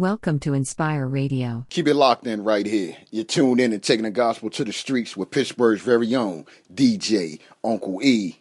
Welcome to Inspire Radio. Keep it locked in right here. You're tuned in and taking the gospel to the streets with Pittsburgh's very own DJ Uncle E.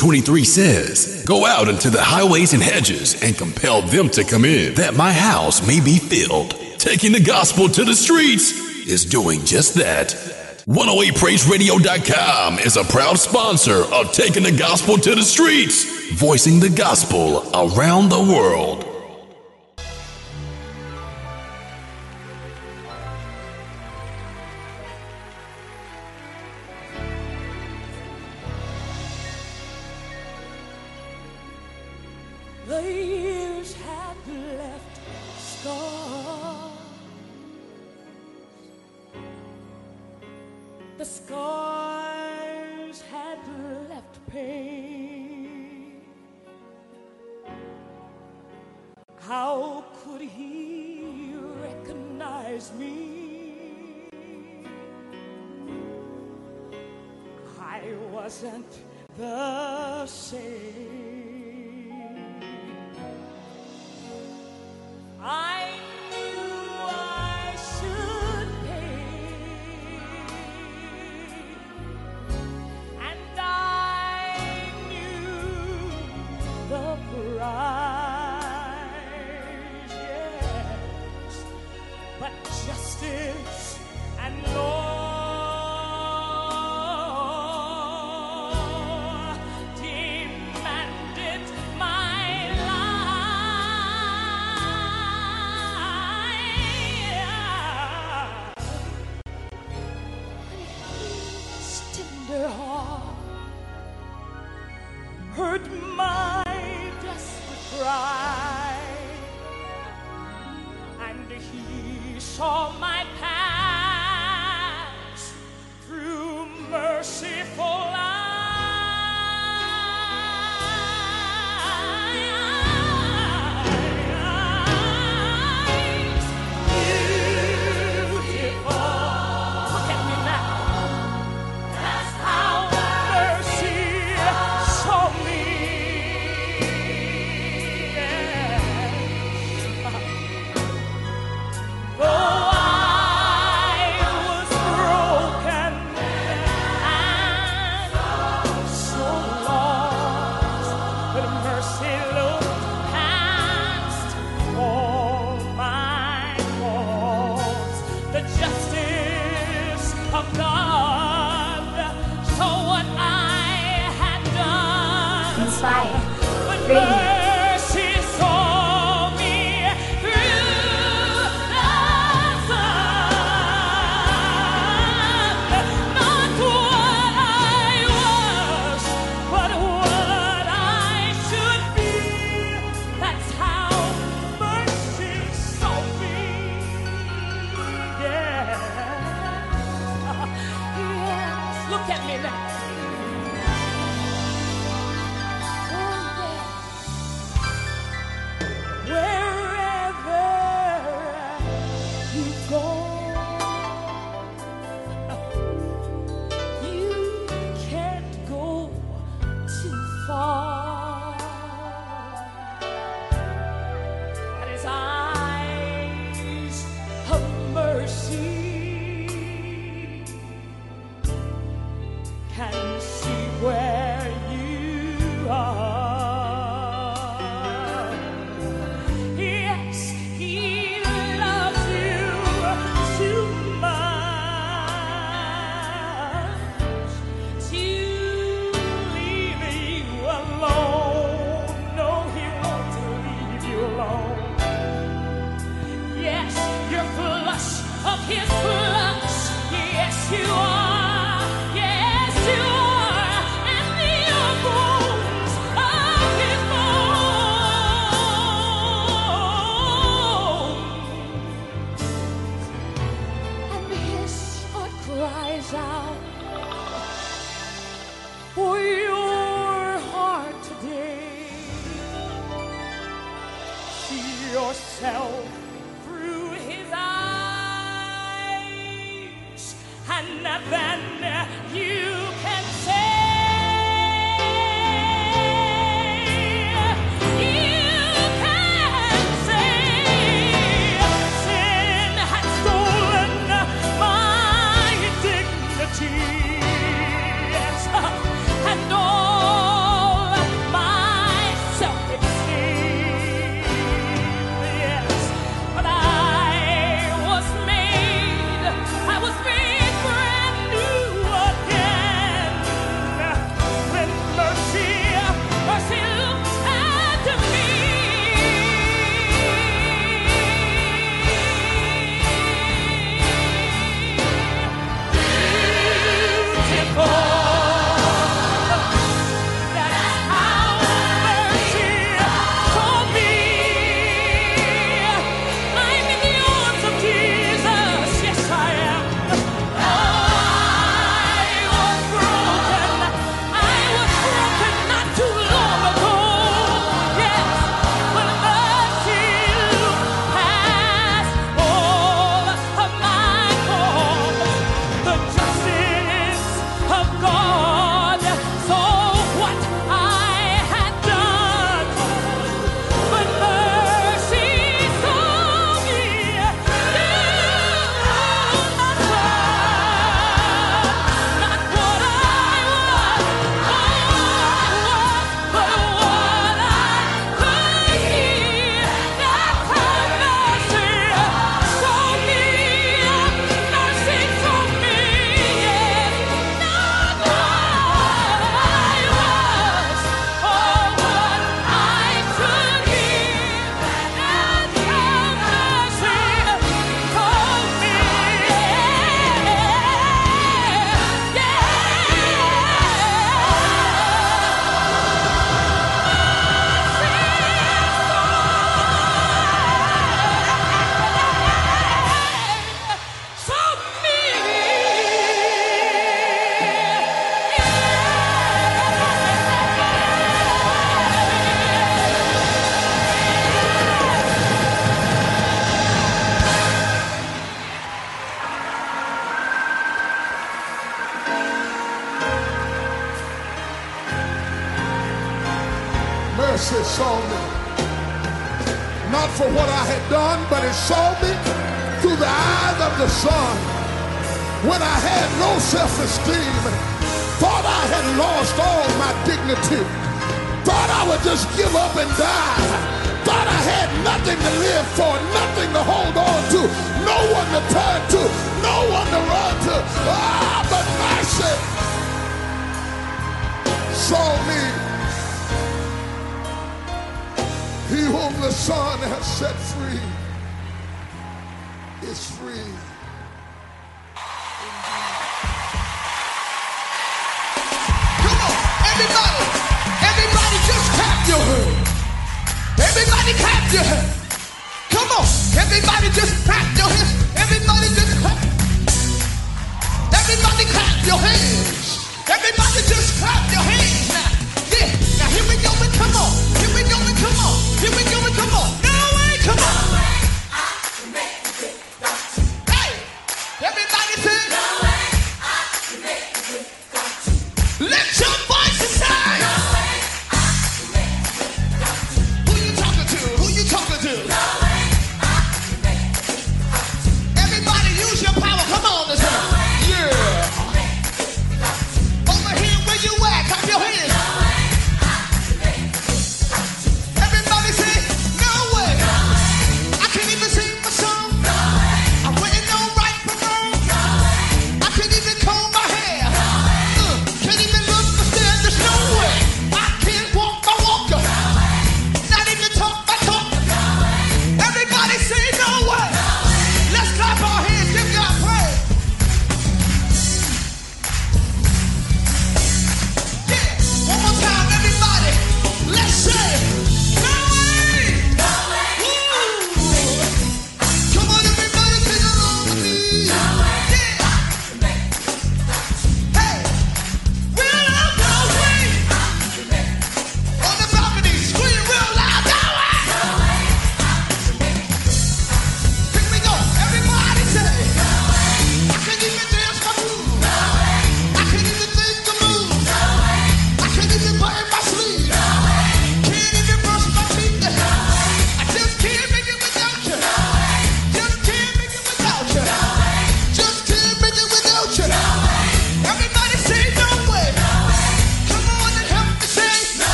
23 says, Go out into the highways and hedges and compel them to come in, that my house may be filled. Taking the gospel to the streets is doing just that. 108praiseradio.com is a proud sponsor of Taking the Gospel to the Streets, voicing the gospel around the world.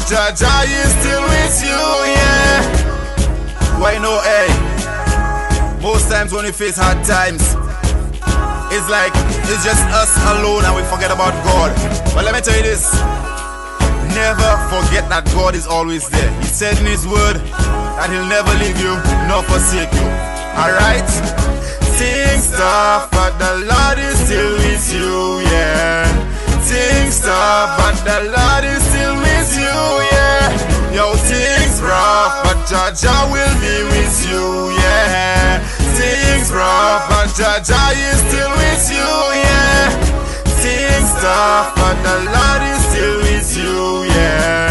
But Jaja is still with you, yeah Why no, hey Most times when we face hard times It's like, it's just us alone and we forget about God But let me tell you this Never forget that God is always there. He said in His word that He'll never leave you nor forsake you. Alright? Things tough, but the Lord is still with you, yeah. Things tough, but the Lord is still with you, yeah. Yo, things rough, but Jaja will be with you, yeah. Things rough, but Jaja is still with you, yeah. Things tough, but the Lord is still with you, yeah.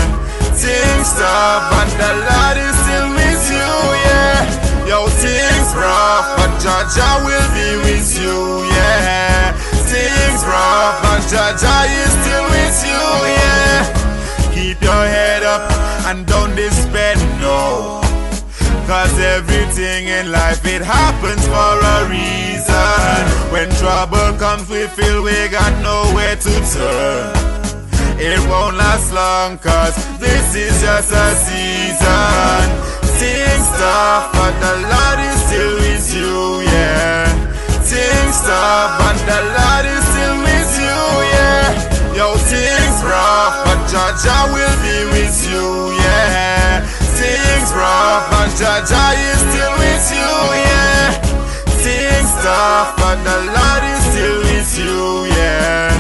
Things tough, but the Lord is still with you, yeah. Yo, things rough, but Jaja will be with you, yeah. Things rough, but Jaja is still with you, yeah. Keep your head up and don't despair, no. Cause everything in life it happens for a reason. When trouble comes, we feel we got nowhere to turn. It won't last long, cause this is just a season. Things tough, but the Lord is still with you, yeah. Things tough, but the Lord is still with you, yeah. Yo, things rough, but Jaja will be with you, yeah. Things rough, but Jaja is still with you, yeah. Things rough, but the Lord is still with you, yeah.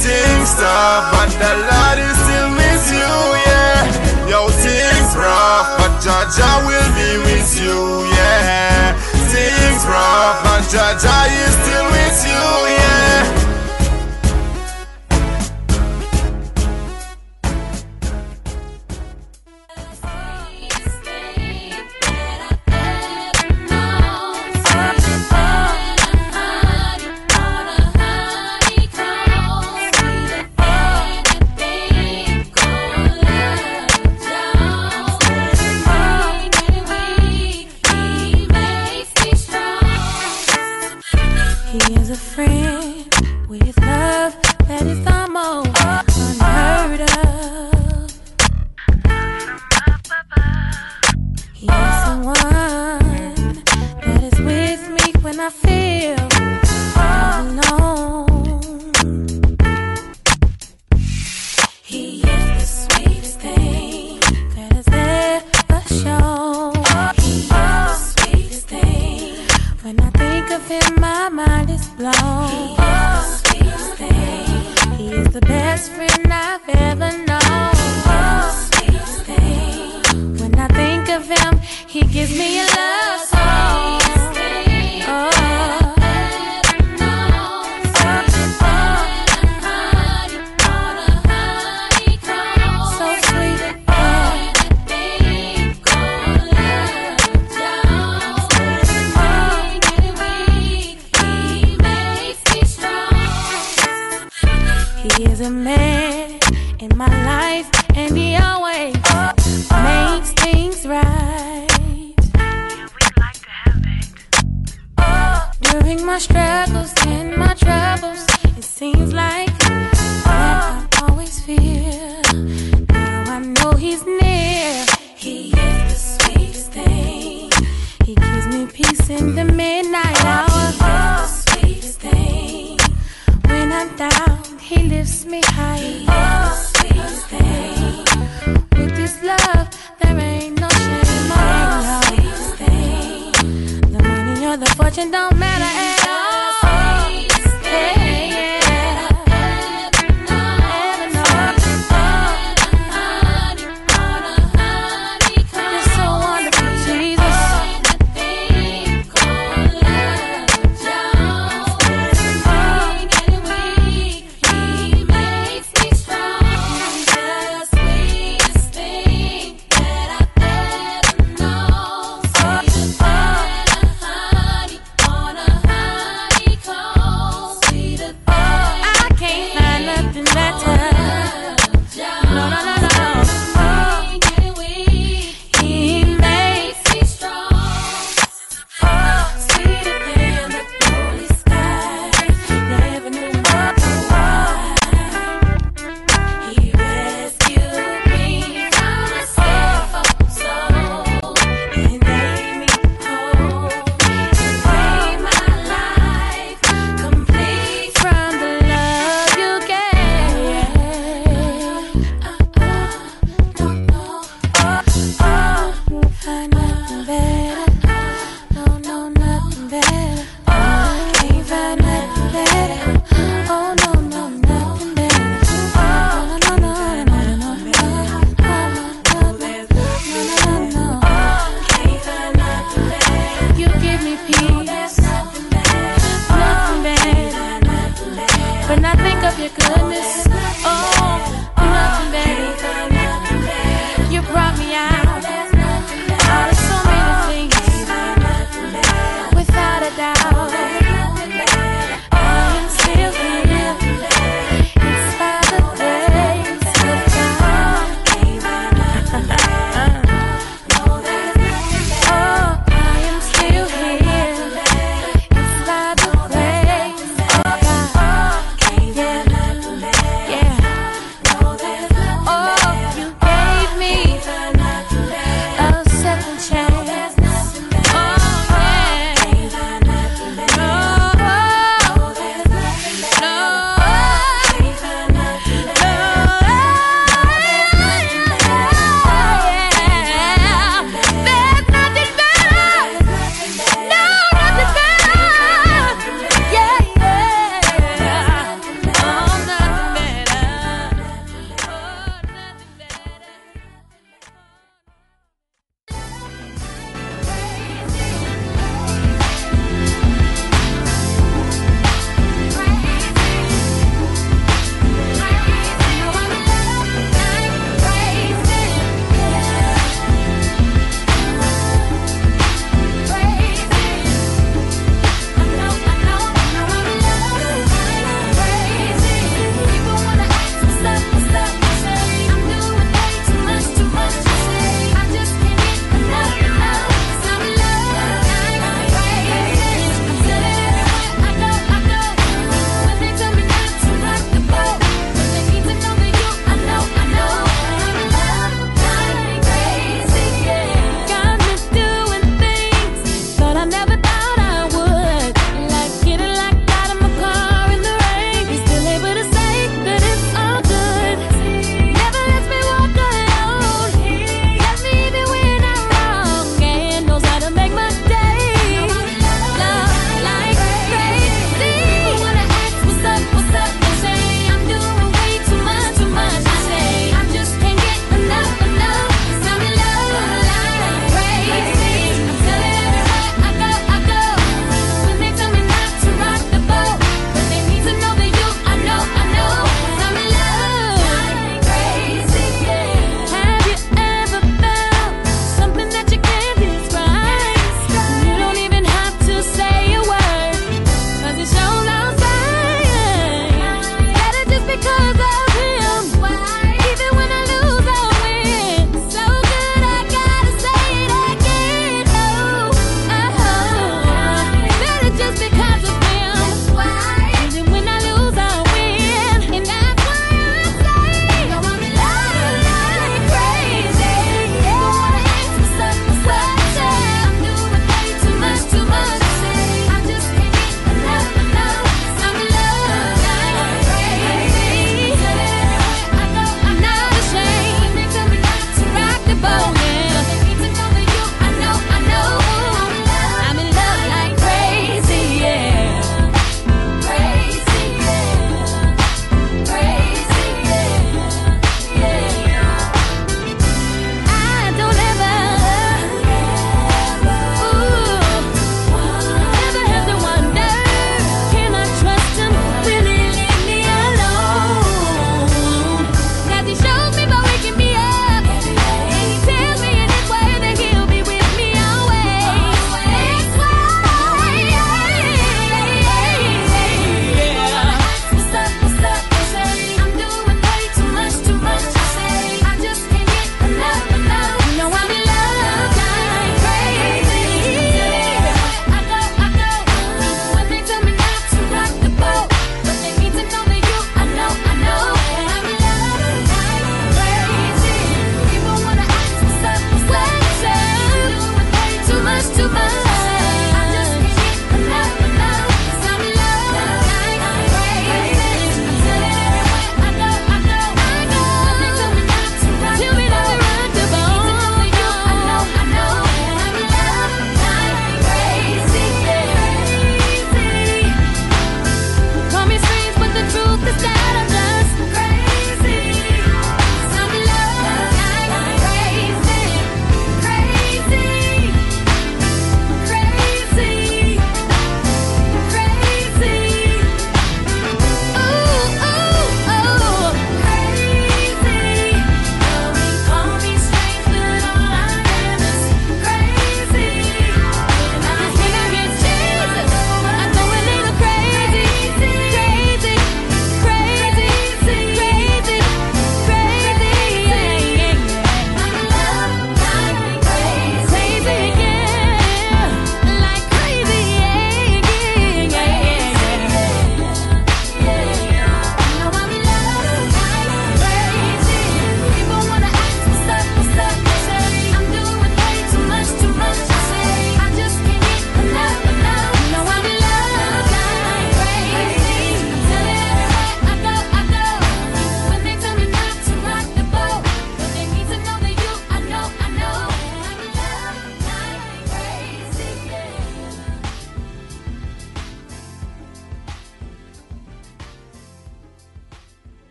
Things tough, but the Lord is still with you, yeah. Yo, things rough, but Jaja will be with you, yeah. Things rough, but Jaja is still with you, yeah. That is with me when I feel alone. He is the sweetest thing. He is the sweetest thing. When I think of him, my mind is blown. He is the sweetest thing. He is the best friend I've ever known. He gives me a love song. Oh. He is a man in my life, and he During my struggles and my troubles, it seems like that I always fear. Now I know he's near. He is the sweetest thing. He gives me peace in the midnight hour. He is the sweetest thing. When I'm down, he lifts me high.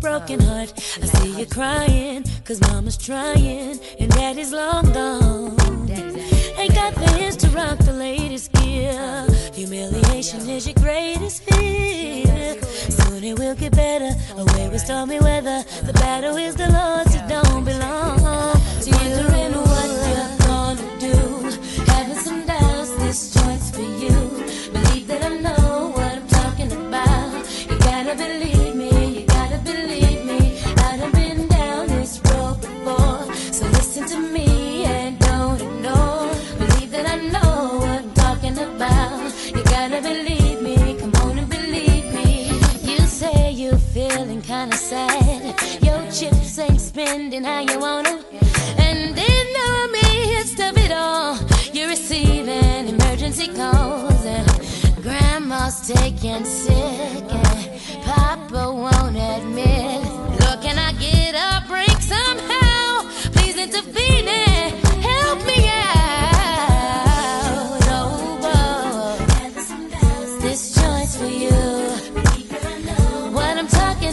broken heart. I see you crying, cause mama's trying.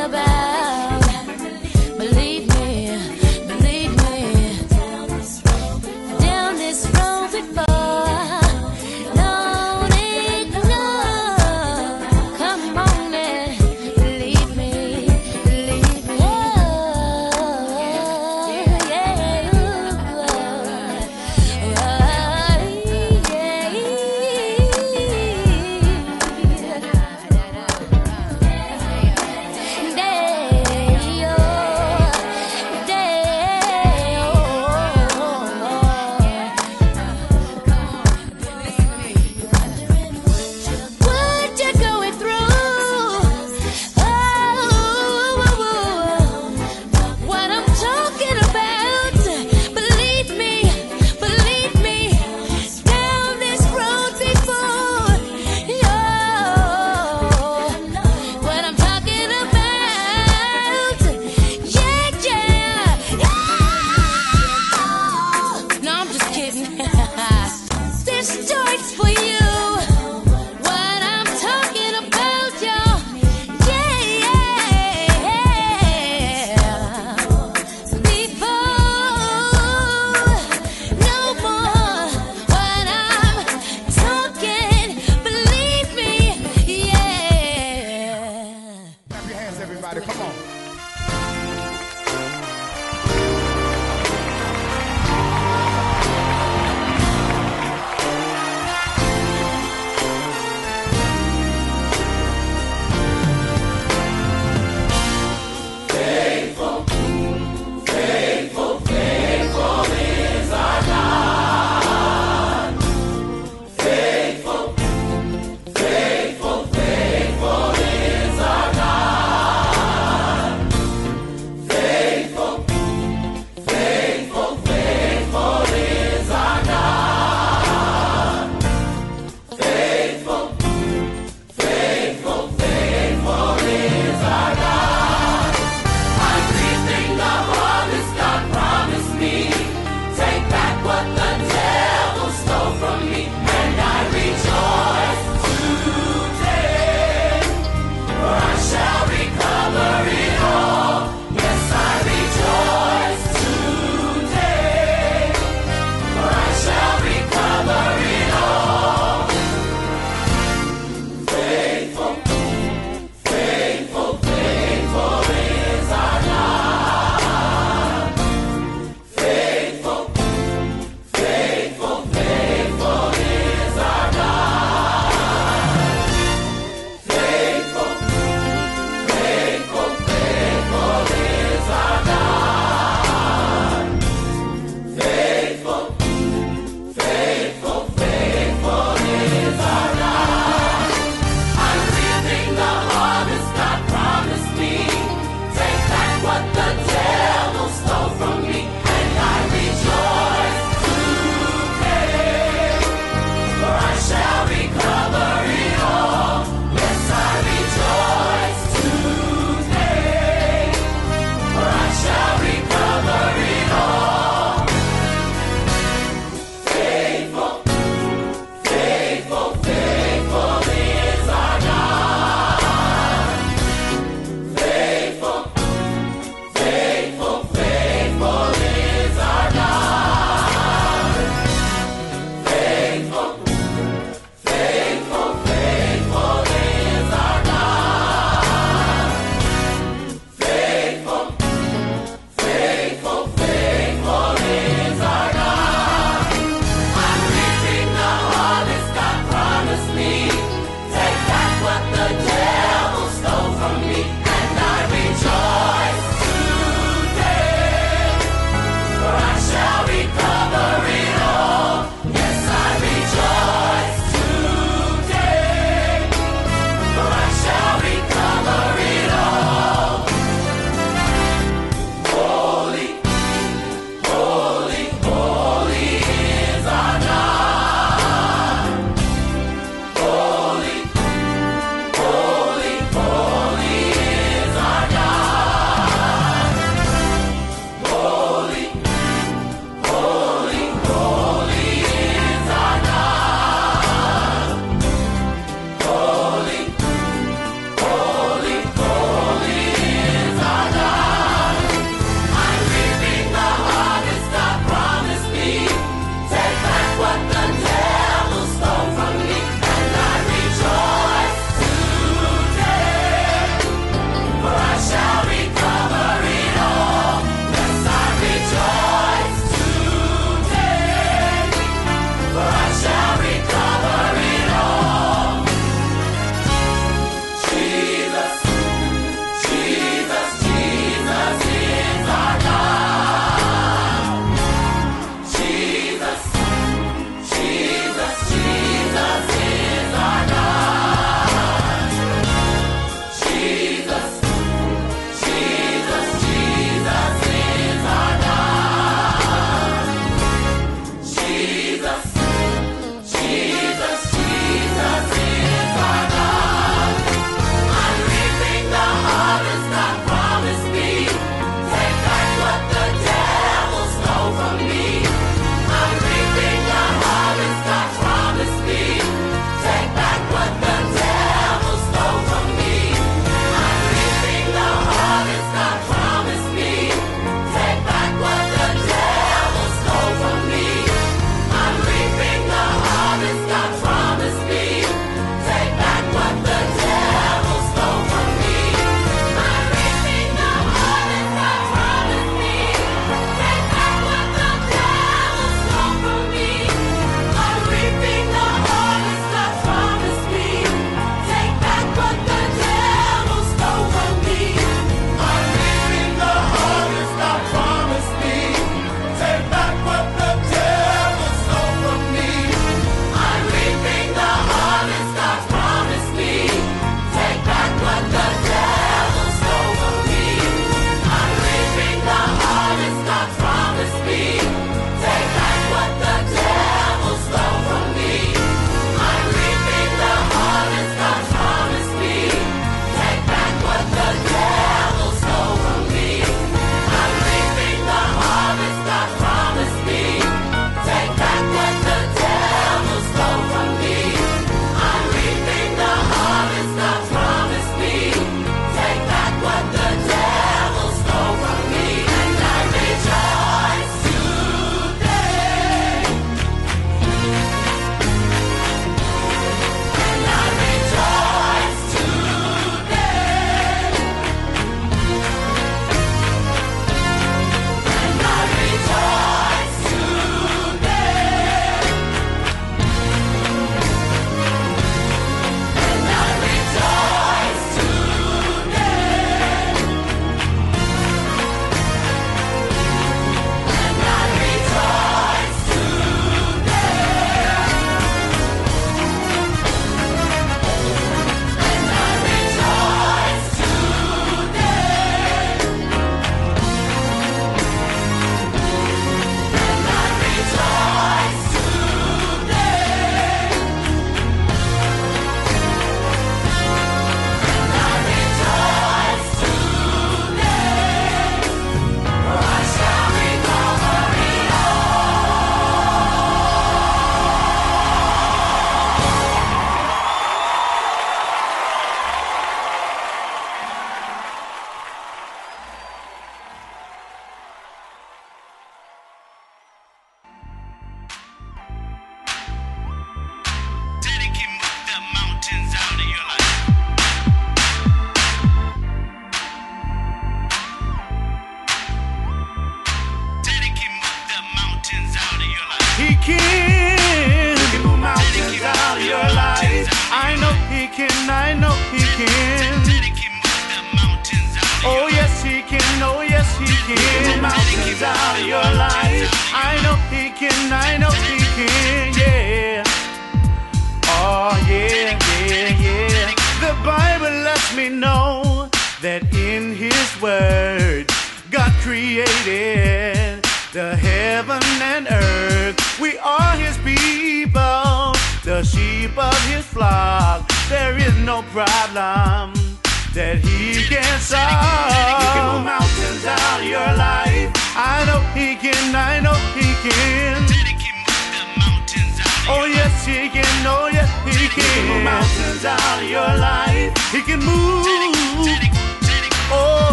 about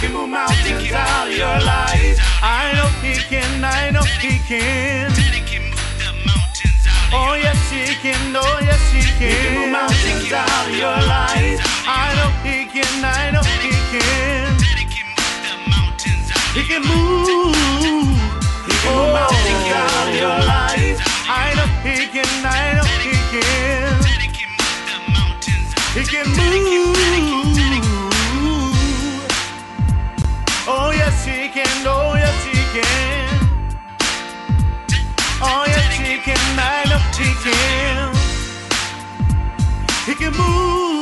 can move mountains out of your life. I know he can, I know he can. Oh yes he can, oh yes she can. He can move mountains out of your life. I know he can, I know he can. He can move. He can move oh. out of your life. I know he can, I know he can. He can move. chicken, oh your chicken. Oh your chicken, I love chicken. He can move.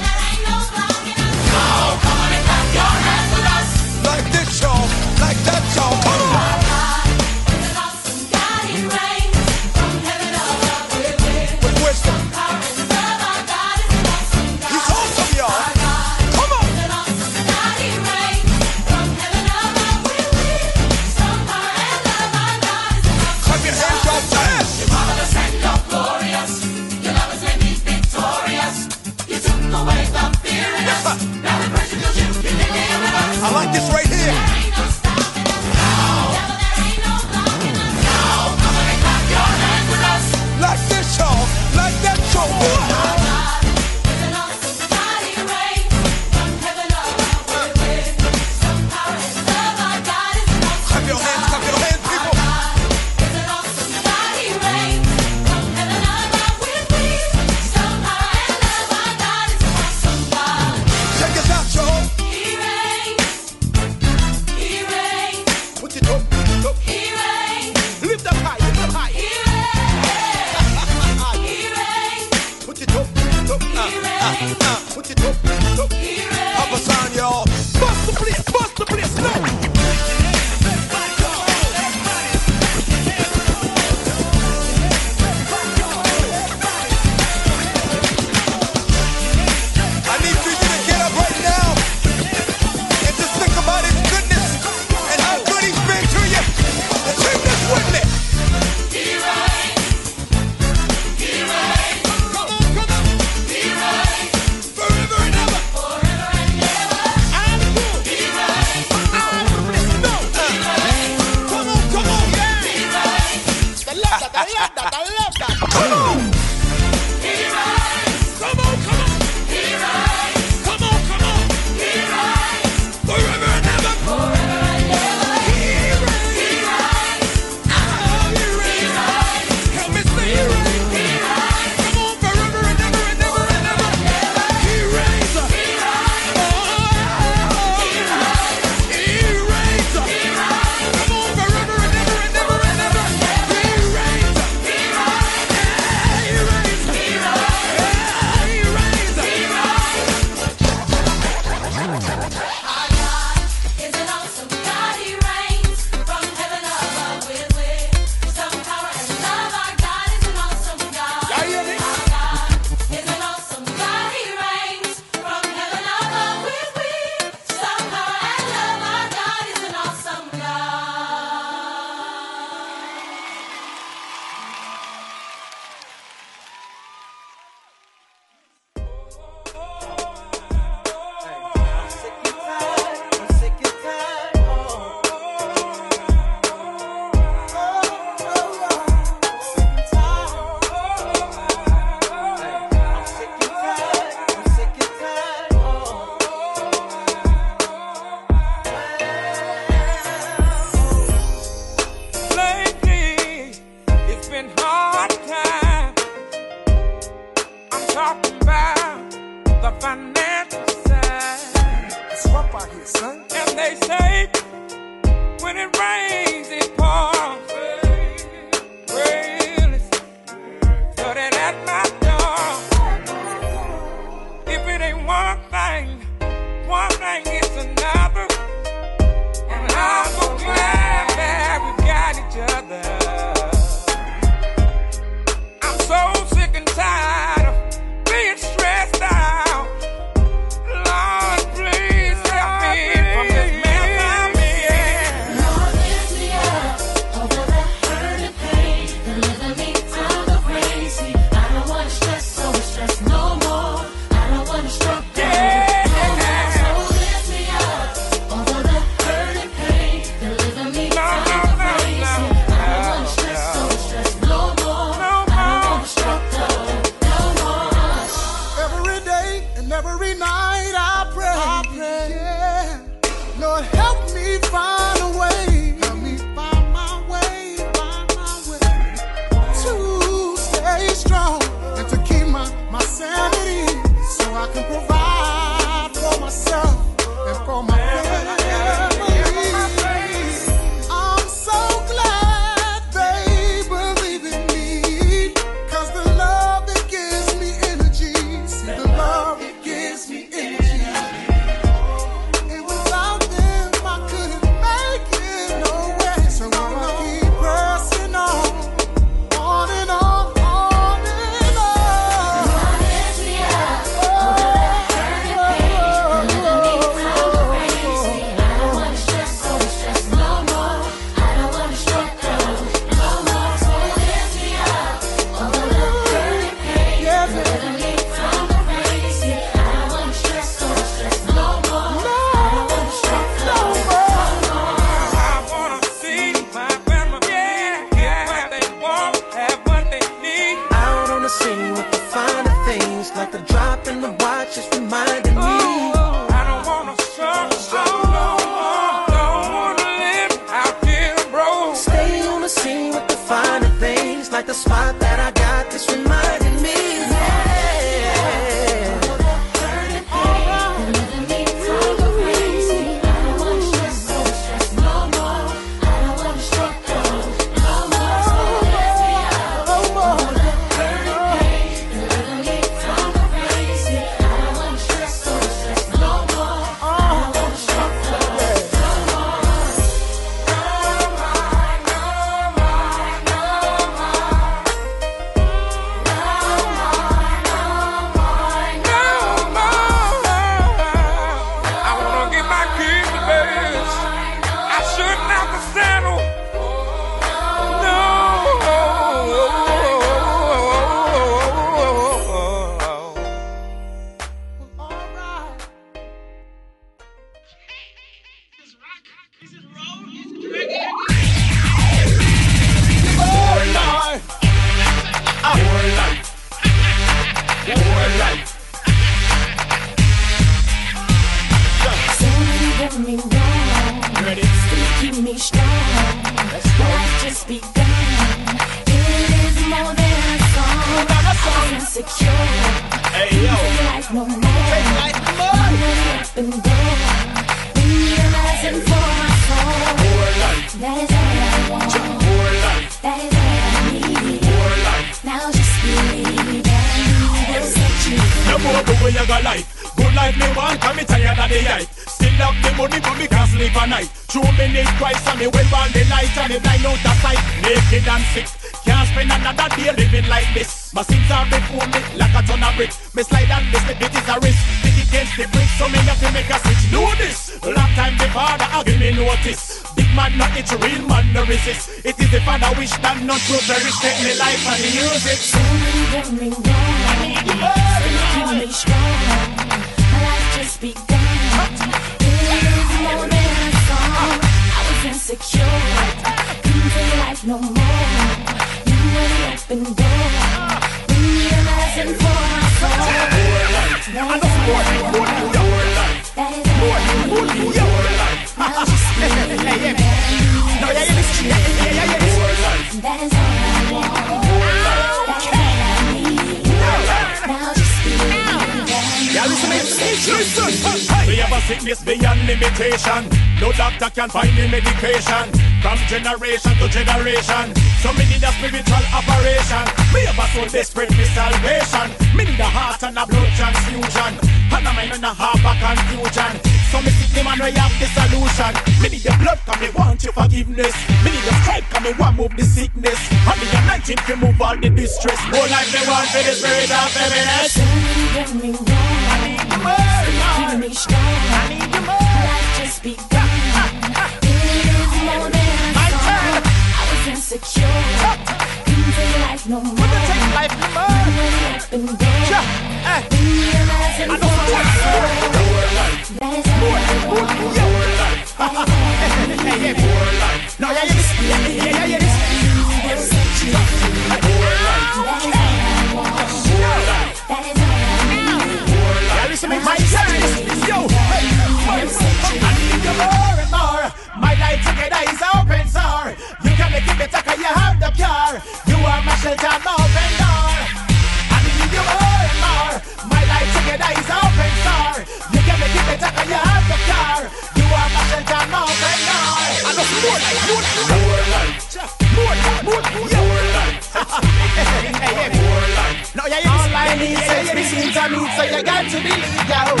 So you got to believe, yo.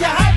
Make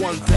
one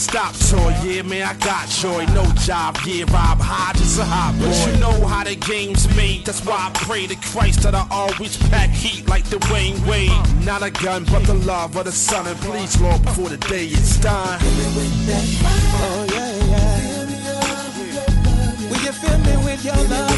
stop toy, yeah, man, I got joy. No job, yeah, Rob Hodges, a hot boy. But you know how the game's made, that's why I pray to Christ that I always pack heat like the Wayne Wade. Not a gun, but the love of the sun, and please, Lord, before the day is done. Oh, yeah, yeah. Will you fill me with your love?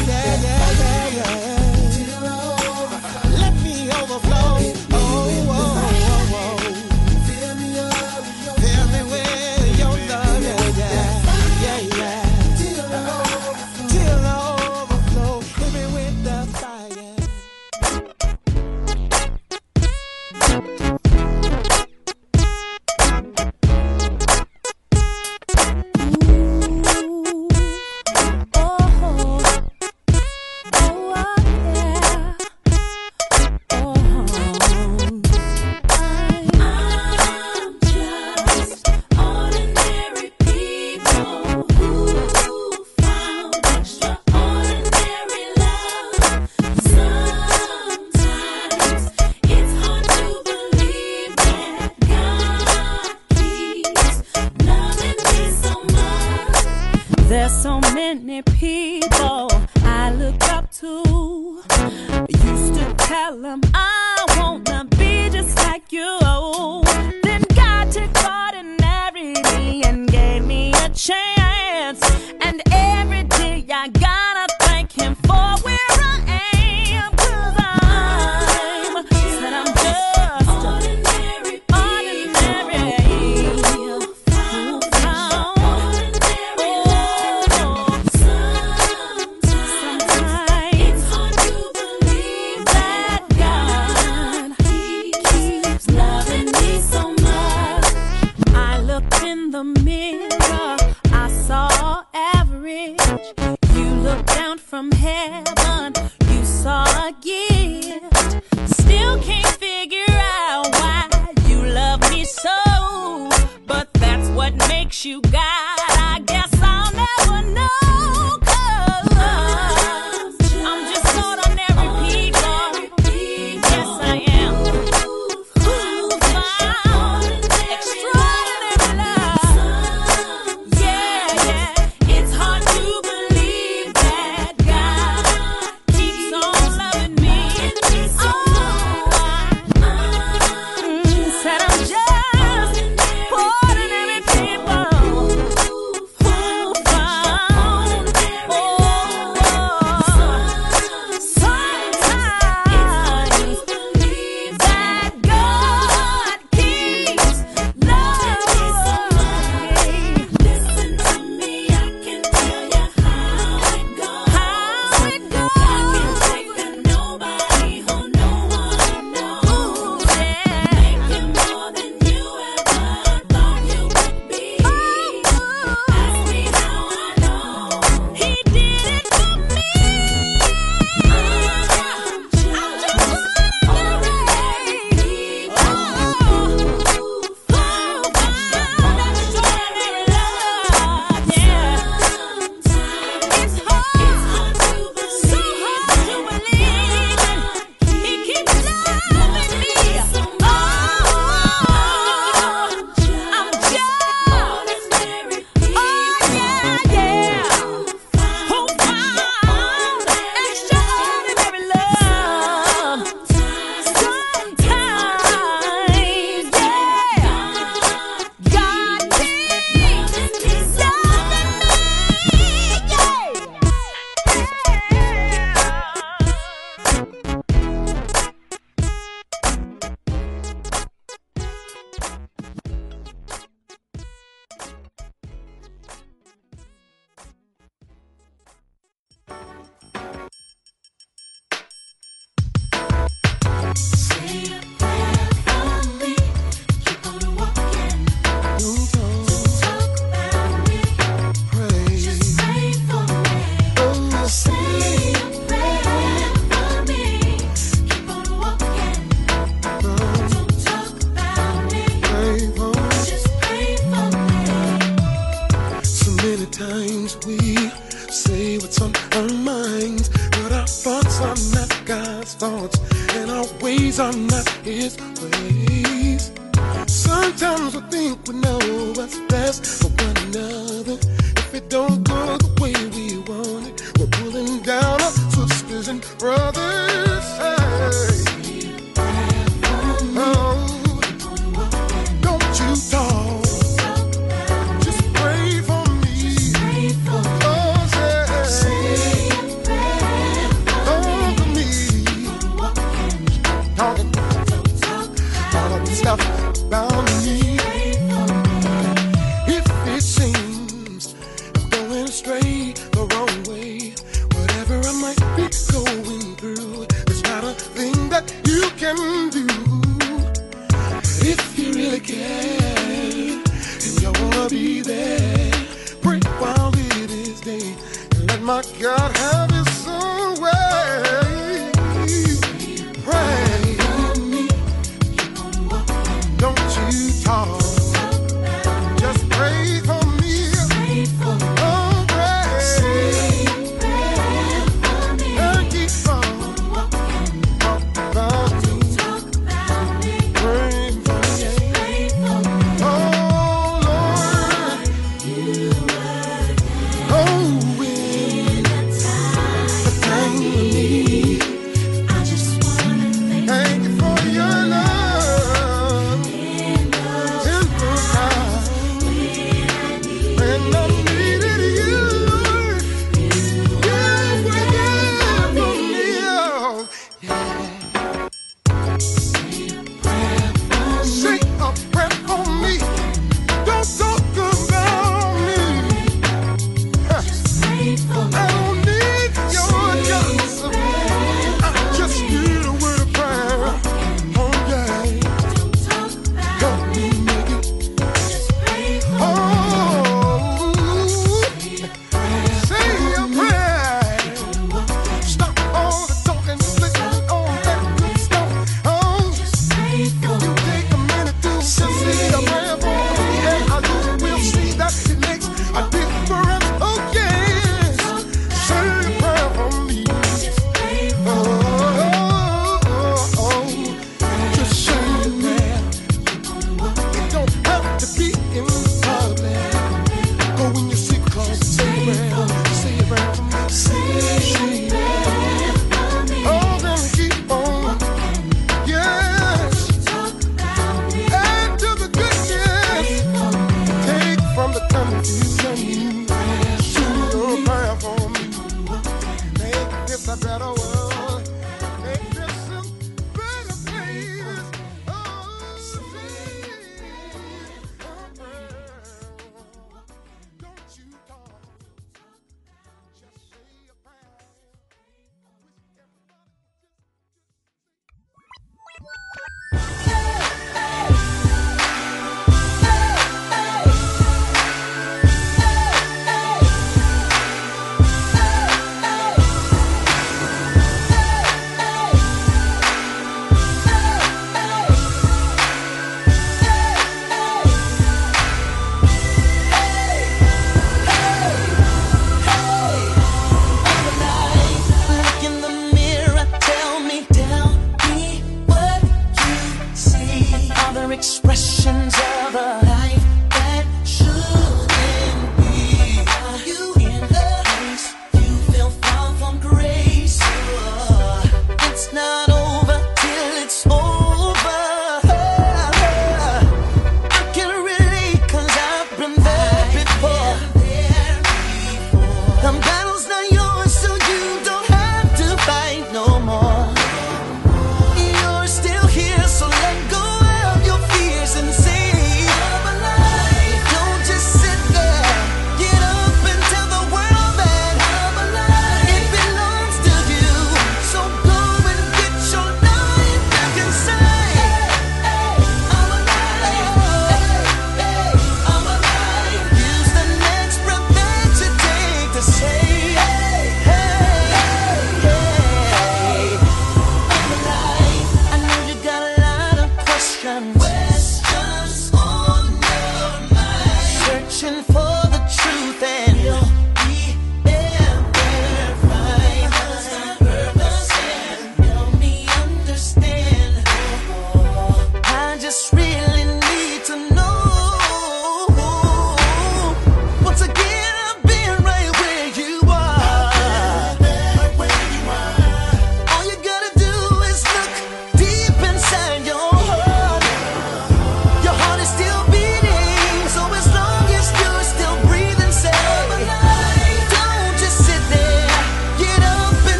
what makes you God. I guess I'll never know.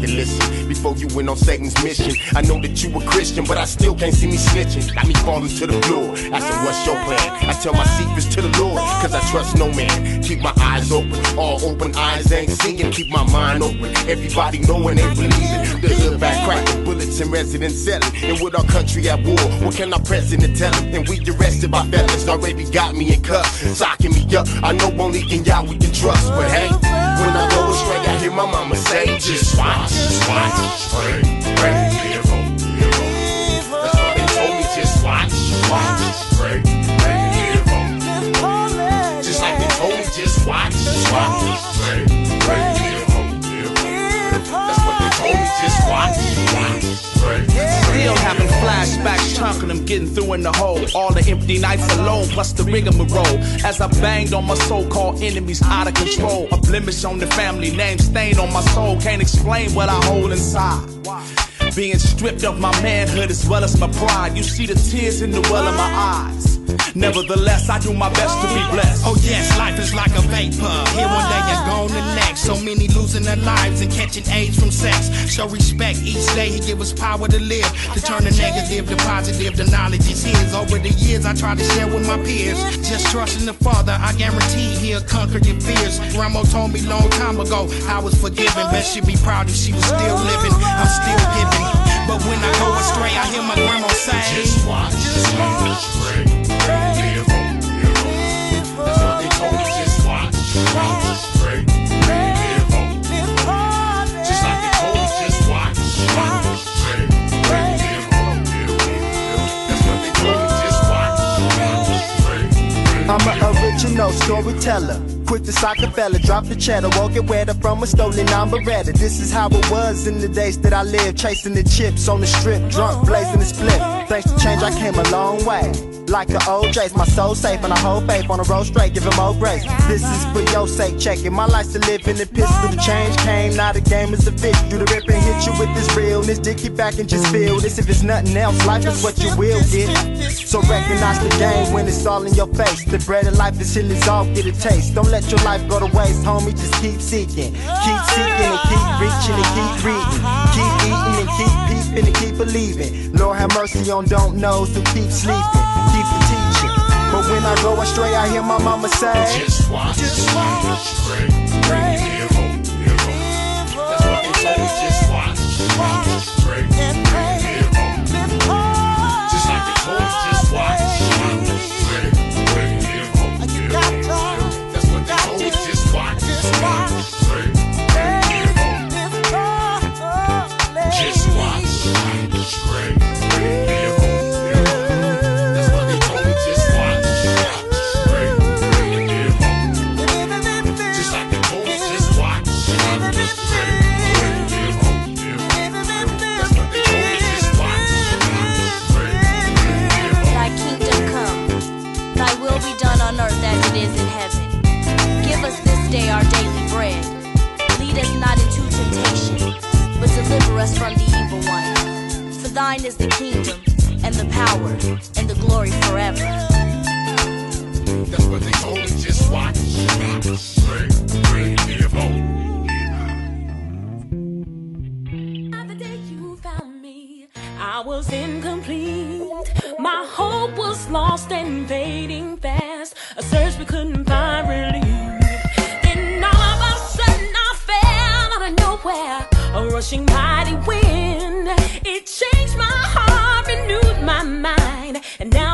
Listen before you went on Satan's mission. I know that you a Christian, but I still can't see me snitching. Got me falling to the floor, asking what's your plan. I tell my secrets to the Lord, cause I trust no man. Keep my eyes open, all open eyes ain't seeing. Keep my mind open, everybody knowing they believing. The hood back cracking bullets and residents selling. And with our country at war, what can our president tell him? And we arrested by felons, already got me in cuffs, socking me up. I know only in y'all we can trust, but hey, when I my mama say, just watch, just watch, pray, pray, live on. That's why they told me, just watch, watch, pray, pray, on. Just like they told me, just watch, watch, pray, pray. That's what they told me, just watch, watch. Still having flashbacks, chunking them, getting through in the hole. All the empty nights alone, plus the rigmarole. As I banged on my so-called enemies out of control. A blemish on the family name, stain on my soul. Can't explain what I hold inside. Being stripped of my manhood as well as my pride. You see the tears in the well of my eyes. Nevertheless, I do my best to be blessed. Oh yes, life is like a vapor. Here one day and gone the next. So many losing their lives and catching AIDS from sex. Show respect each day. He give us power to live, to turn the negative to positive. The knowledge is his. Over the years, I try to share with my peers. Just trust in the Father. I guarantee He'll conquer your fears. Ramo told me long time ago I was forgiven. Best she'd be proud if she was still living. I'm still giving. But when I go astray, I hear my grandma say, Just watch, just watch, original storyteller. To sock a fella, drop the cheddar, walk it wetter from a stolen Beretta. This is how it was in the days that I lived, chasing the chips on the strip, drunk, blazing the split. Thanks to change, I came a long way. Like the old J's, my soul safe and I hold faith on the road straight, give him more grace. This is for your sake, check it. My life's to live in the pistol. The change came, now the game is a fish. Do the rip and hit you with this realness. Dick it back and just feel this. If it's nothing else, life is what you will get. So recognize the game when it's all in your face. The bread of life is it's all get a taste. Don't let your life go to waste, homie. Just keep seeking, keep seeking and keep reaching and keep reading, keep keep peeping and keep believing. Lord have mercy on don't knows who keep sleeping, keep the teaching. But when I go astray, I hear my mama say, Just watch, just watch, pray, pray, live on. That's what they told me, just thine is the kingdom, and the power, and the glory forever. That's what they told me, just watch, watch, pray, pray, live on. I was incomplete. My hope was lost and fading fast. A search we couldn't find relief. Then all of a sudden I fell out of nowhere. A rushing mighty and now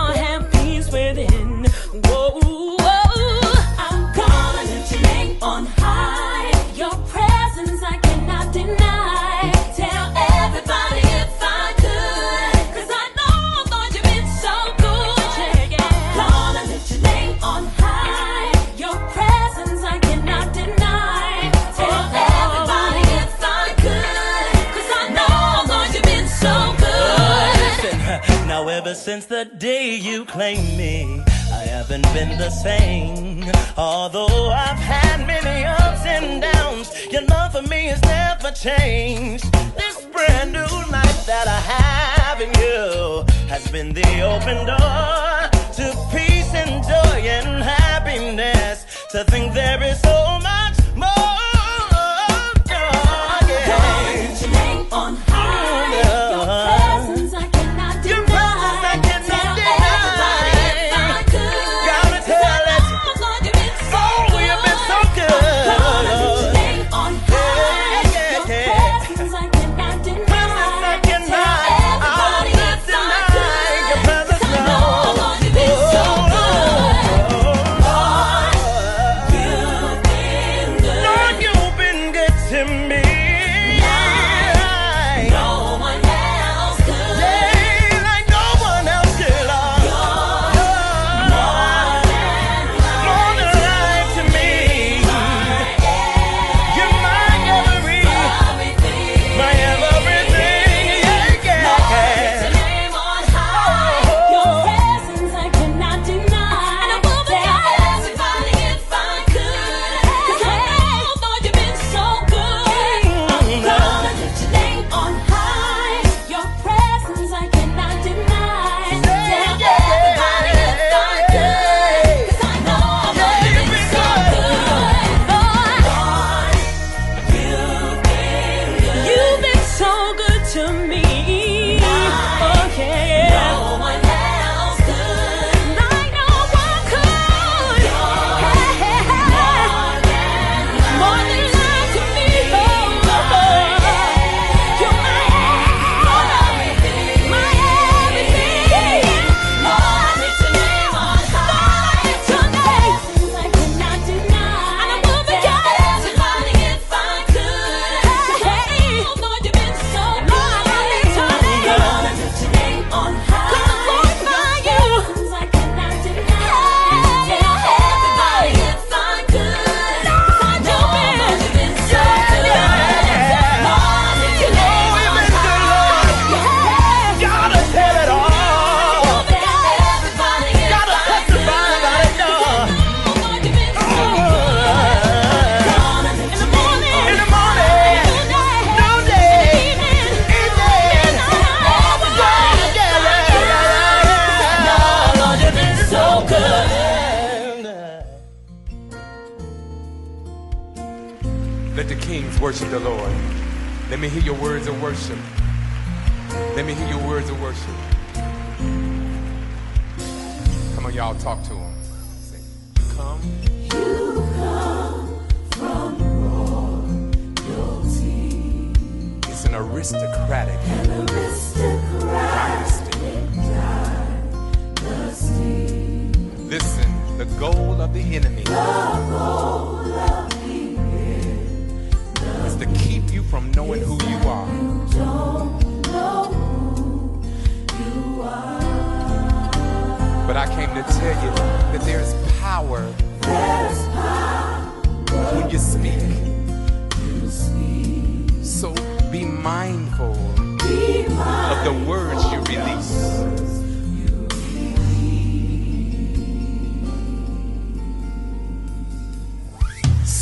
the day you claimed me, I haven't been the same. Although I've had many ups and downs, your love for me has never changed. This brand new life that I have in you has been the open door to peace and joy and happiness. To think there is so much.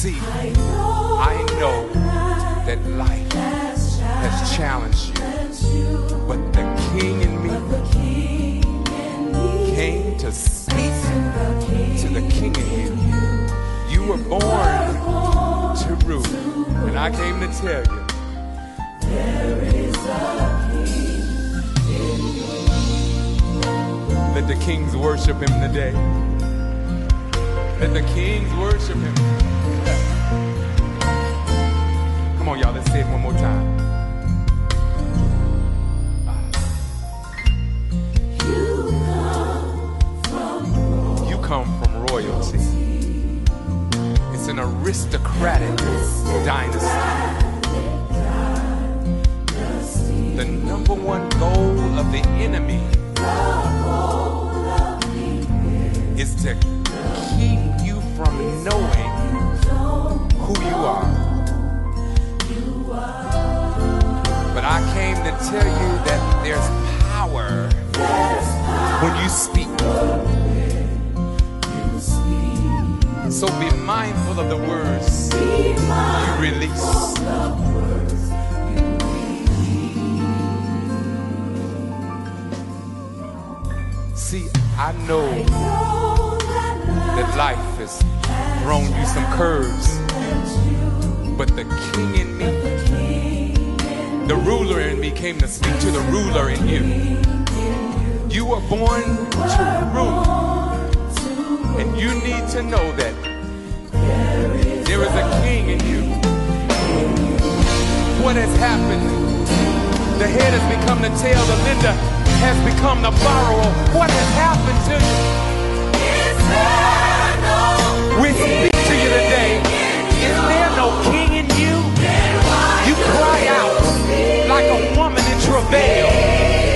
see, I know that life has challenged you, but the King in me came to speak to the King in you. You were born to rule, and I came to tell you. Let the kings worship him today. Let the kings worship him. on, y'all, let's say it one more time. come from royalty. It's an aristocratic dynasty. The number one goal of the enemy is to keep you from knowing who you are. I came to tell you that there's power, when you speak. So be mindful of the words you release. See, I know that life has thrown you some curves, but the king in me the ruler in me came to speak to the ruler in you. You were born to rule, and you need to know that there is a king in you. What has happened? The head has become the tail, the lender has become the borrower. What has happened to you? We speak to you today. Is there no king in you? You cry out like a woman in travail.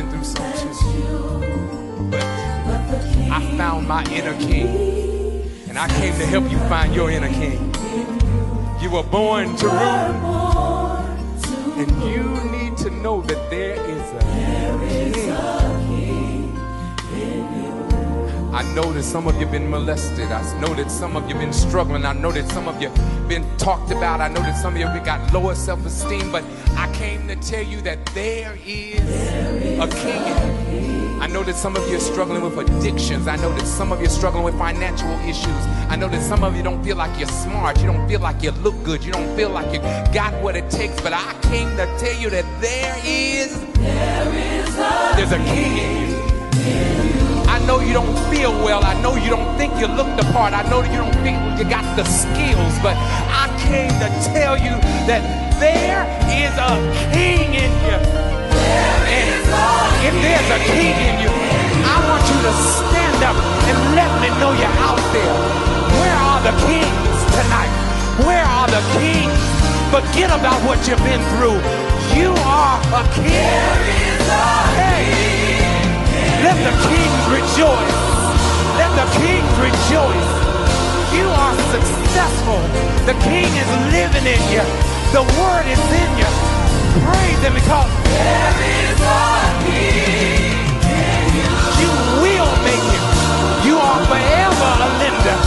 Been through. But I found my inner king. And I came to help you find your inner king. You were born to rule. And you need to know that there is a king. I know that some of you have been molested. I know that some of you have been struggling. I know that some of you have been talked about. I know that some of you have got lower self esteem. But I came to tell you that there is a king. I know that some of you are struggling with addictions. I know that some of you are struggling with financial issues. I know that some of you don't feel like you're smart. You don't feel like you look good. You don't feel like you got what it takes. But I came to tell you that there is, there's a king in you. I know you don't feel well. I know you don't think you look the part. I know that you don't think you got the skills. But I came to tell you that there is a king in you. And if there's a king in you, I want you to stand up and let me know you're out there. Where are the kings tonight? Where are the kings? Forget about what you've been through. You are a king. Hey. Let the kings rejoice. Let the kings rejoice. You are successful. The king is living in you. The word is in you. Praise him because there is a king in you. You will make it. You are forever a lender,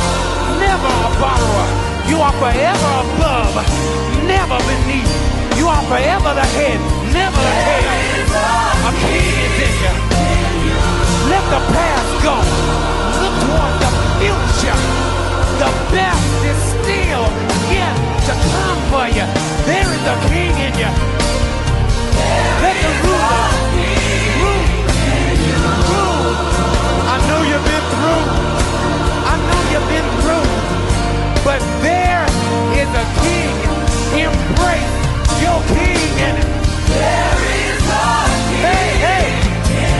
never a borrower. You are forever above, never beneath. You are forever the head, never the tail. A king is in you. Let the past go. Look toward the future. The best is still yet to come for you. There is a king in you. I know you've been through. I know you've been through. But there is a king. Embrace your king in it. There is a king. Hey, hey.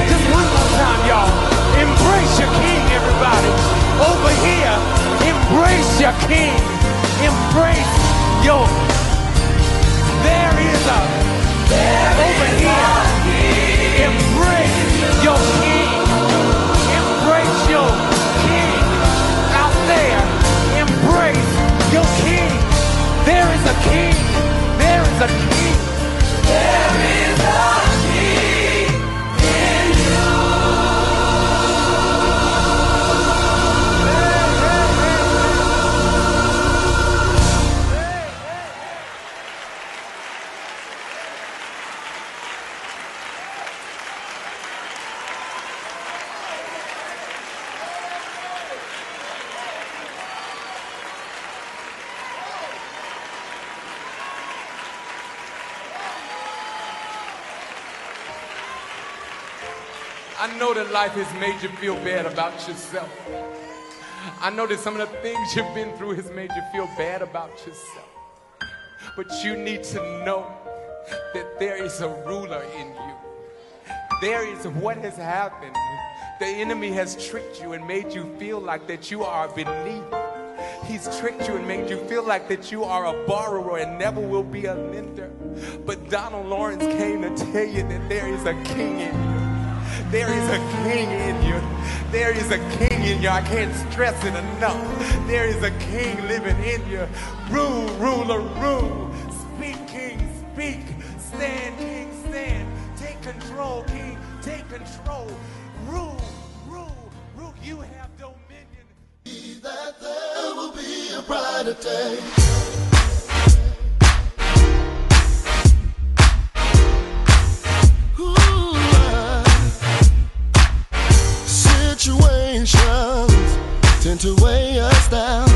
Just one more time, y'all. Embrace your king, everybody. Over here, embrace your king. Embrace your. There is a. Over here, embrace your king. Embrace your king. Out there, embrace your king. There is a king. There is a king. There is life has made you feel bad about yourself. I know that some of the things you've been through has made you feel bad about yourself. But you need to know that there is a ruler in you. There is what has happened. The enemy has tricked you and made you feel like that you are beneath. He's tricked you and made you feel like that you are a borrower and never will be a lender. But Donald Lawrence came to tell you that there is a king in you. There is a king in you. There is a king in you. I can't stress it enough. There is a king living in you. Rule, ruler, rule. Speak, king, speak. Stand, king, stand. Take control, king. Take control. Rule, rule, rule. You have dominion. That there will be a brighter day. Situations tend to weigh us down,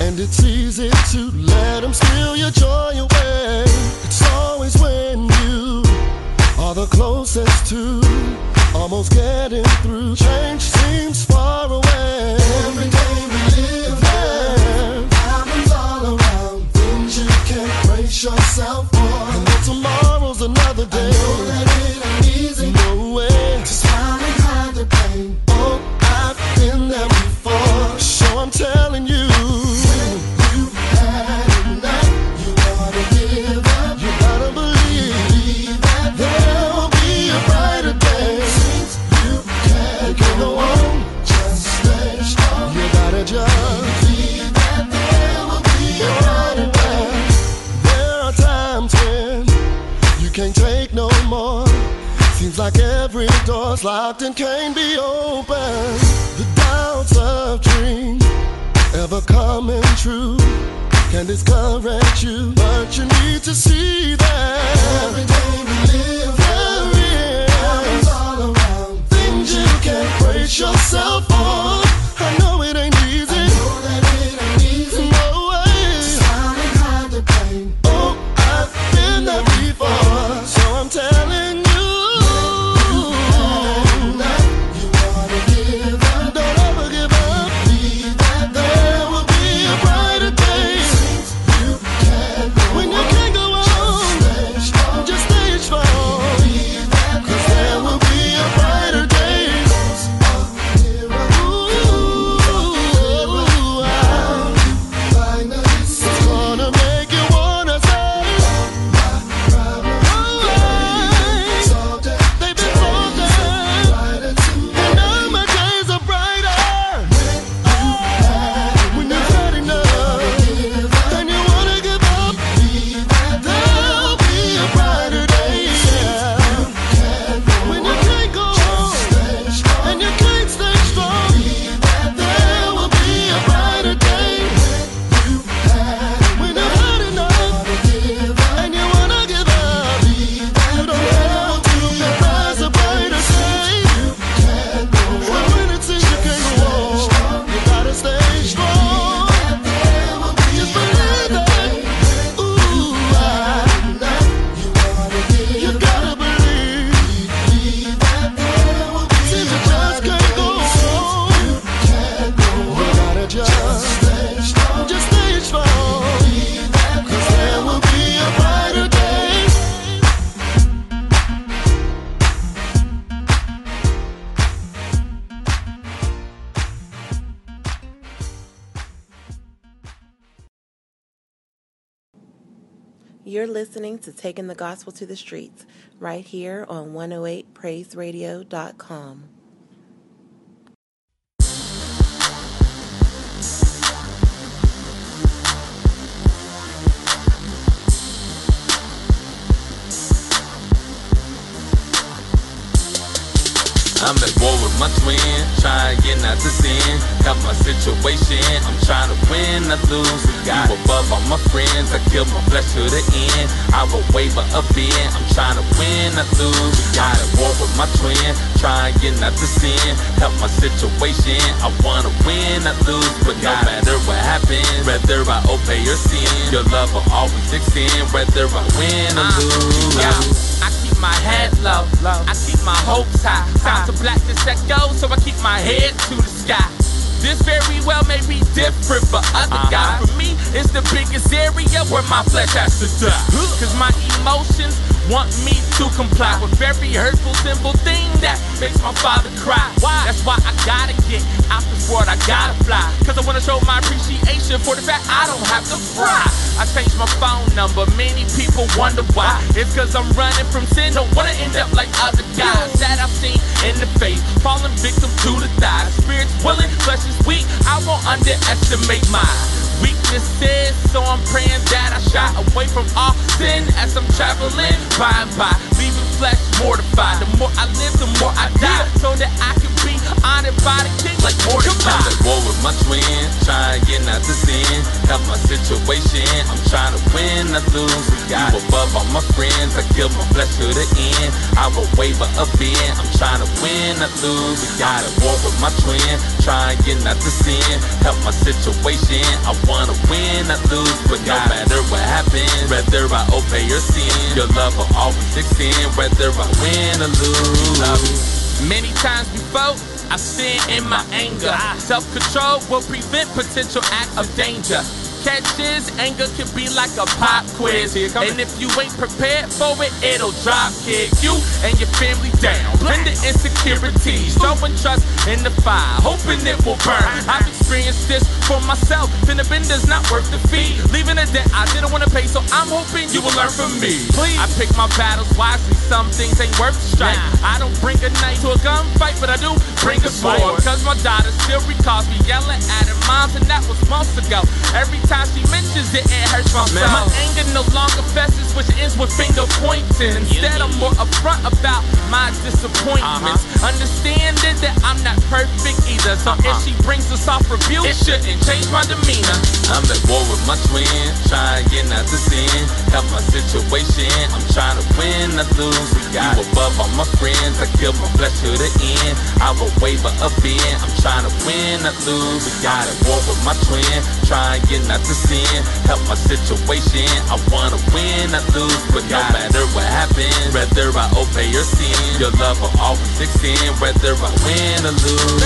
and it's easy to let them steal your joy away. It's always when you are the closest to almost getting through. Change seems far away. Every day we live there, problems all around, things you can't brace yourself for. And tomorrow's another day. To turn you can't take no more. Seems like every door's locked and can't be opened. Can discourage you, but you need to see that Gospel to the Streets right here on 108praiseradio.com. I'm at war with my twin, trying not to sin. Got my situation, I'm trying to win, not lose. You above all my friends, I kill my flesh to the end. I will waver up in, I'm trying to win, not lose. Got at war with my twin, trying not to sin. Help my situation, I wanna win, not lose. But no matter what happens, whether I obey or sin, your love will always extend, whether I win or uh, lose. Keep my head low, I keep my hopes high. Time to black this that go, so I keep my head to the sky. This very well may be different for other uh-huh. guys. For me, it's the biggest area where my flesh has to die. Cause my emotions want me to comply with very hurtful, simple thing that makes my father cry. Why? That's why I gotta get out this world, I gotta fly. Cause I wanna show my appreciation for the fact I don't have to fry. I changed my phone number, many people wonder why. It's cause I'm running from sin, don't wanna end up like other guys that I've seen in the face, falling victim to the thighs. Spirit's willing, flesh is weak, I won't underestimate my weaknesses. So I'm praying that I shy away from all sin as I'm traveling by and by, leaving flesh mortified. The more I live, the more I die, so that I can be honored by the king like Mordecai. I'm at war with my twin, trying to get out the sin. Help my situation, I'm trying to win, I lose. You above all my friends, I kill my flesh to the end. I will waver up in, I'm trying to win, I lose. Got at war with my twin, trying to get out the sin. Help my situation, I wanna win, I lose. But no matter what happens, whether I obey or sin, your love will always extend, whether I win or lose. Many times before, I sin in my anger. Self-control will prevent potential acts of danger. Catch this, anger can be like a pop quiz. And if you ain't prepared for it, it'll drop kick you and your family down. Blend the insecurities, throwing trust in the fire, hoping it will burn. I've experienced this for myself. Been a bender's not worth the fee. Leaving a debt I didn't want to pay, so I'm hoping you will learn from me. Please. I pick my battles wisely. Some things ain't worth the strike. I don't bring a knife to a gunfight, but I do bring a sword. Cause my daughter still recalls me yelling at her mom, and that was months ago. Every time she mentions it, it hurts my soul. My anger no longer festers, which ends with finger pointing. Instead, I'm more upfront about my disappointments. Uh-huh. Understanding that I'm not perfect either. So if uh-huh. she brings a soft rebuke, it shouldn't change my demeanor. I'm at war with my twin, trying not to get out the sin. Help my situation, I'm trying to win, I lose. You above all my friends, I kill my flesh to the end. I will waver up in, I'm trying to win, I lose. We Got at war with my twin, trying to out the sin. Help my situation, I wanna win, I lose. But no matter what happens, whether I obey or sin, your love will always extend, whether I win or lose.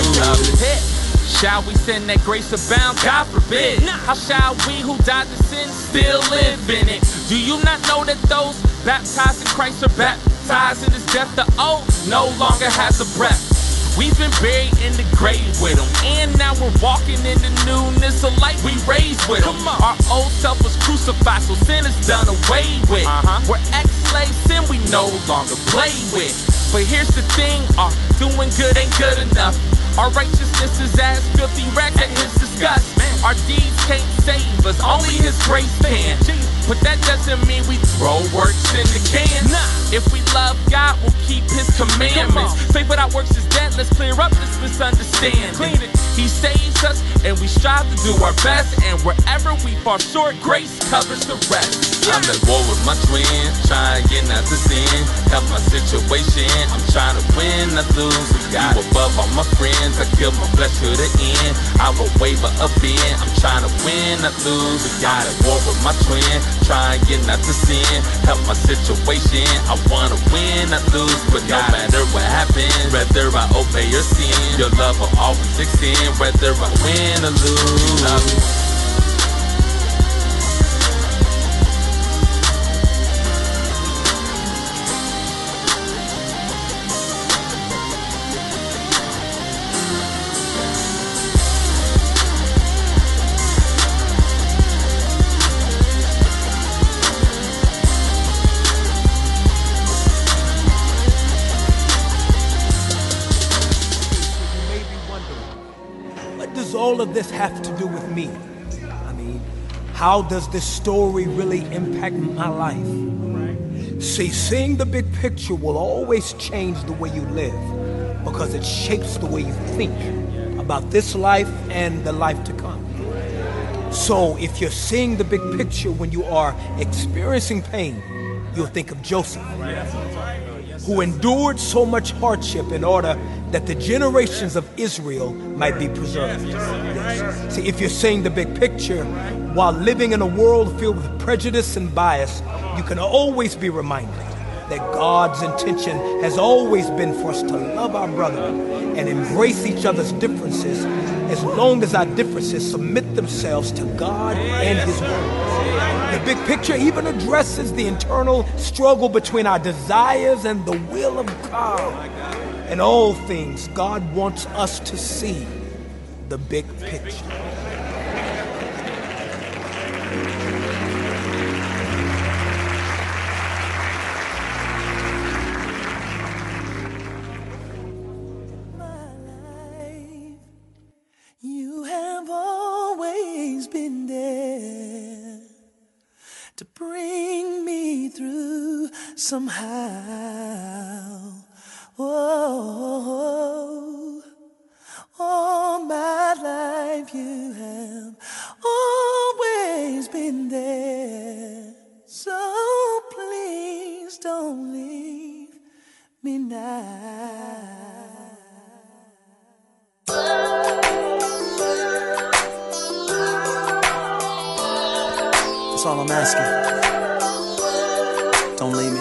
Shall we sin that grace abound? God forbid. How shall we who died to sin still live in it? Do you not know that those baptized in Christ are baptized in his death? The old no longer has a breath. We've been buried in the grave with him. And now we're walking in the newness of life we raised with him. Our old self was crucified, so sin is done away with. Uh-huh. We're ex-slaves, sin we no longer play with. But here's the thing, our doing good ain't good enough. Our righteousness is as filthy rags at his disgust. Our deeds can't save us, only his grace can. But that doesn't mean we throw works in the can. If we love God, we'll keep his commandments. Faith without works is dead. Let's clear up this misunderstanding. He saves us, and we strive to do our best. And wherever we fall short, grace covers the rest. I'm at war with my twin, trying to get out the sin. Help my situation, I'm trying to win, I lose. You above all my friends, I kill my flesh to the end. I will waver up in, I'm trying to win, I lose. Got at war with my twin, trying to get out the sin. Help my situation, I wanna win, I lose. But no matter what happens, whether I obey or sin, your love will always extend, whether I win or lose. All of this have to do with me? I mean, how does this story really impact my life? See, seeing the big picture will always change the way you live because it shapes the way you think about this life and the life to come. So, if you're seeing the big picture when you are experiencing pain, you'll think of Joseph, who endured so much hardship in order that the generations of Israel might be preserved. Yes. See, if you're seeing the big picture, while living in a world filled with prejudice and bias, you can always be reminded that God's intention has always been for us to love our brother and embrace each other's differences as long as our differences submit themselves to God and His Word. The big picture even addresses the internal struggle between our desires and the will of God. In all things, God wants us to see the big picture. To bring me through somehow. Oh, all my life you have always been there. So please don't leave me now. That's all I'm asking. Don't leave me.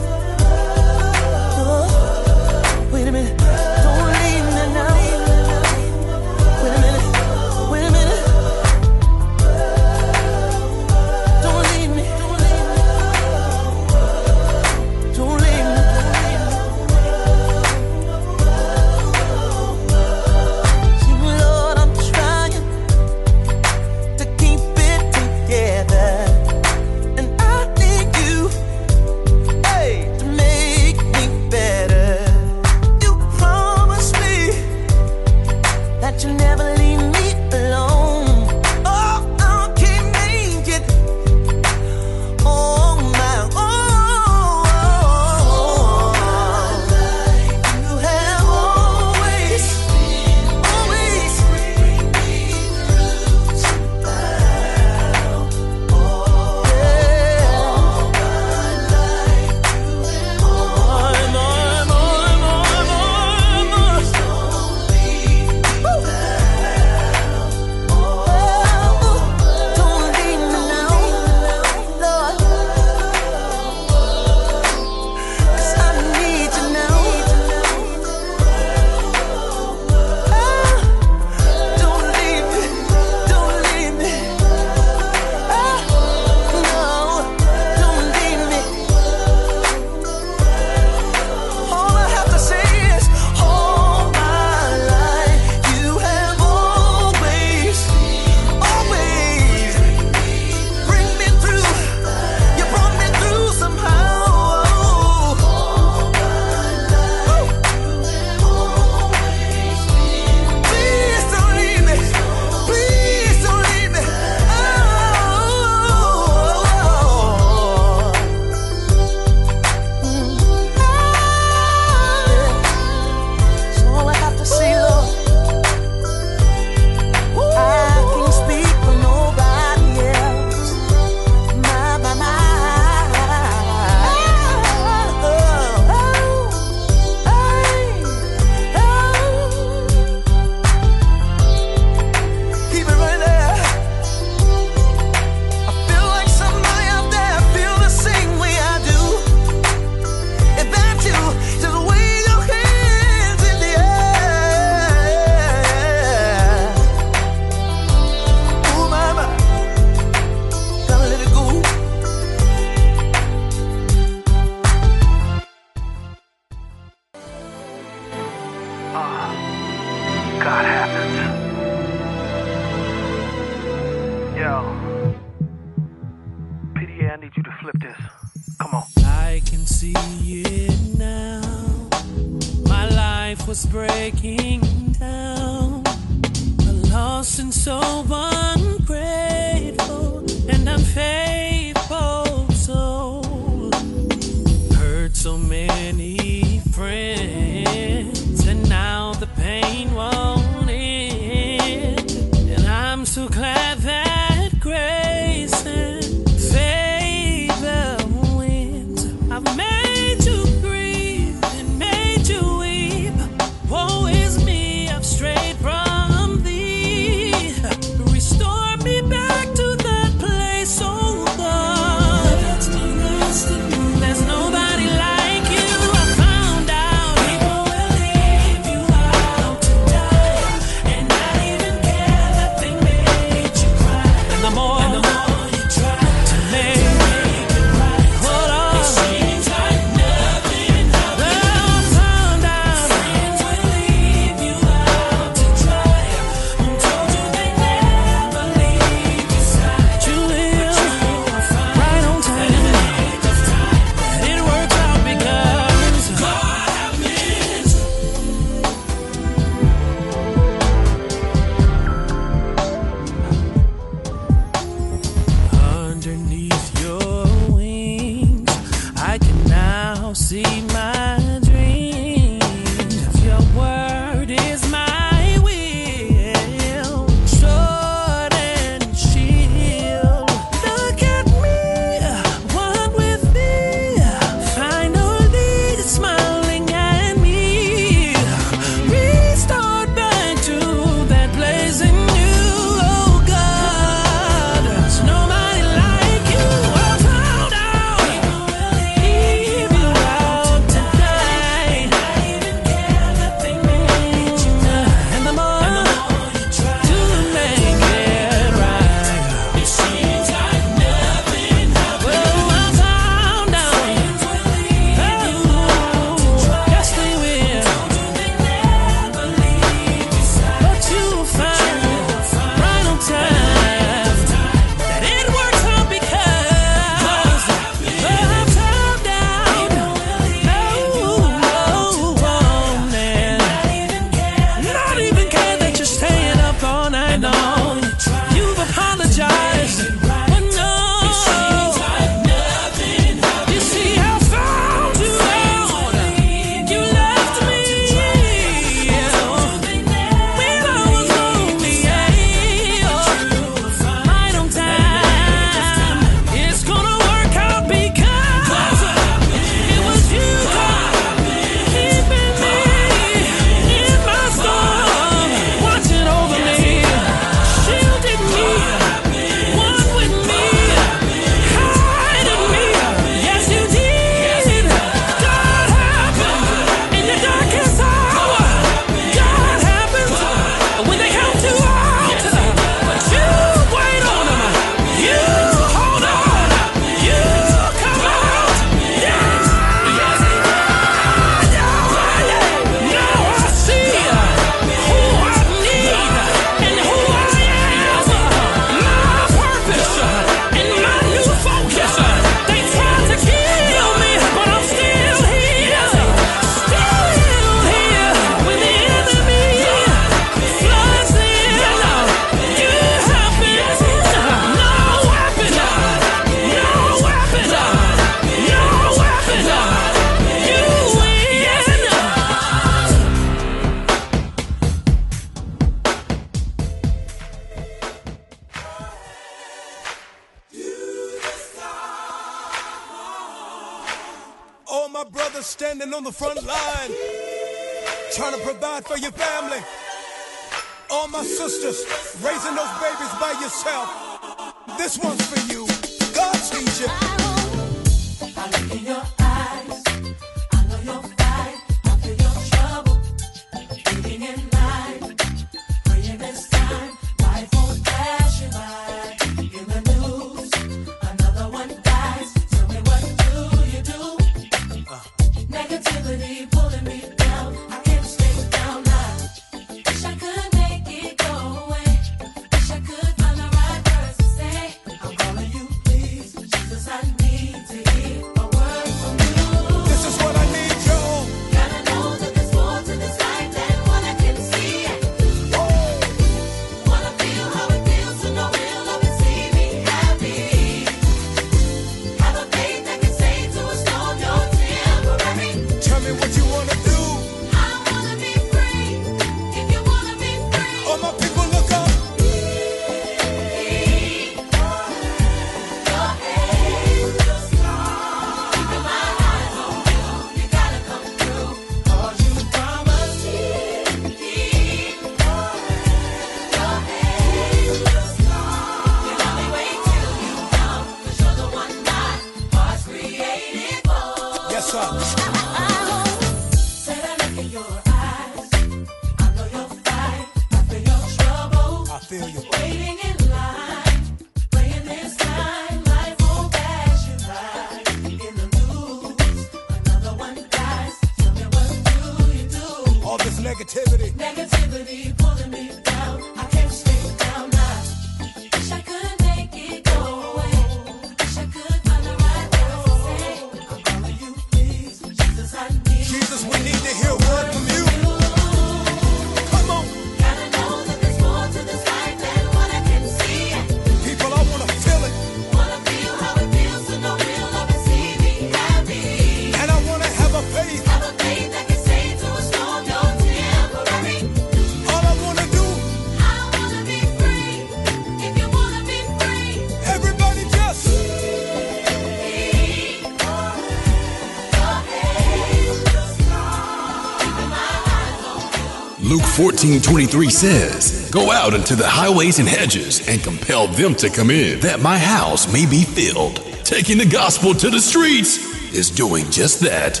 14:23 says, "Go out into the highways and hedges and compel them to come in, that my house may be filled." Taking the gospel to the streets is doing just that.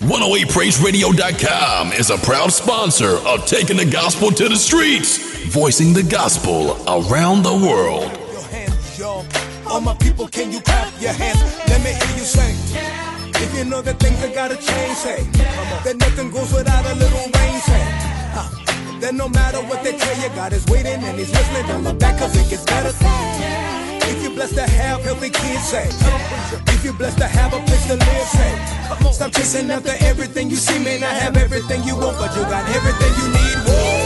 108praiseradio.com is a proud sponsor of Taking the Gospel to the Streets, voicing the gospel around the world. Yo, all my people, can you clap your hands? Let me hear you sing. If you know that things that gotta change, say that nothing goes without a little rain, say. No matter what they tell you, God is waiting and He's listening. Don't look back 'cause it gets better. If you're blessed to have healthy kids, say. If you're blessed to have a place to live, say. Stop chasing after everything you see. May not have everything you want, but you got everything you need. Whoa.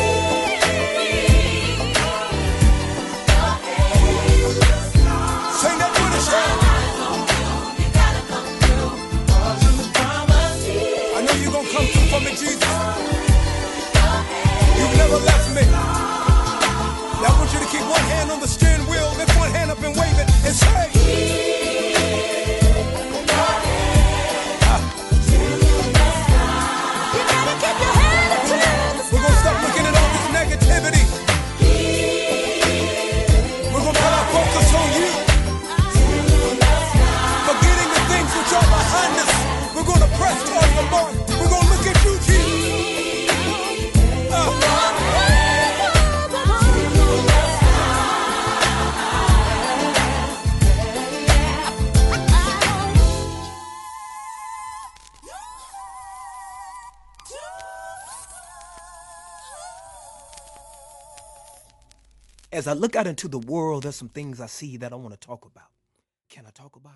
As I look out into the world, there's some things I see that I want to talk about.